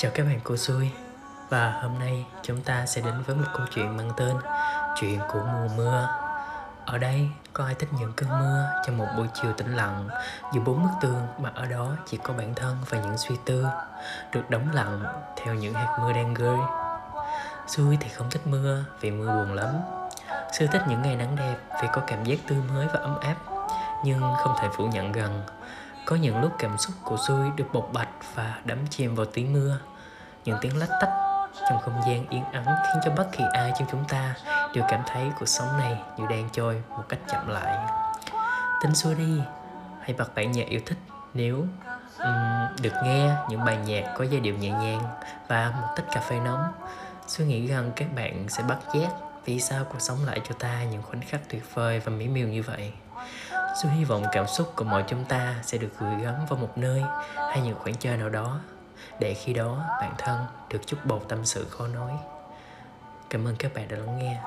Chào các bạn cô Xui. Và hôm nay chúng ta sẽ đến với một câu chuyện mang tên Chuyện của mùa mưa. Ở đây, có ai thích những cơn mưa trong một buổi chiều tĩnh lặng, Giữa bốn bức tường mà ở đó chỉ có bản thân và những suy tư Được đóng lặng theo những hạt mưa đang rơi? Xui thì không thích mưa vì mưa buồn lắm. Sư thích những ngày nắng đẹp vì có cảm giác tươi mới và ấm áp, Nhưng không thể phủ nhận rằng có những lúc cảm xúc của Xui được bộc bạch và đắm chìm vào tiếng mưa. Những tiếng lách tách trong không gian yên ắng khiến cho bất kỳ ai trong chúng ta đều cảm thấy cuộc sống này như đang trôi một cách chậm lại. Tính xua đi, hãy bật bản nhạc yêu thích nếu um, được nghe những bài nhạc có giai điệu nhẹ nhàng và một tách cà phê nóng. Suy nghĩ rằng các bạn sẽ bắt giác vì sao cuộc sống lại cho ta những khoảnh khắc tuyệt vời và mỹ miều như vậy. Su hy vọng cảm xúc của mọi chúng ta sẽ được gửi gắm vào một nơi hay những khoảng chơi nào đó để khi đó, bản thân được chút bầu tâm sự khó nói. Cảm ơn các bạn đã lắng nghe.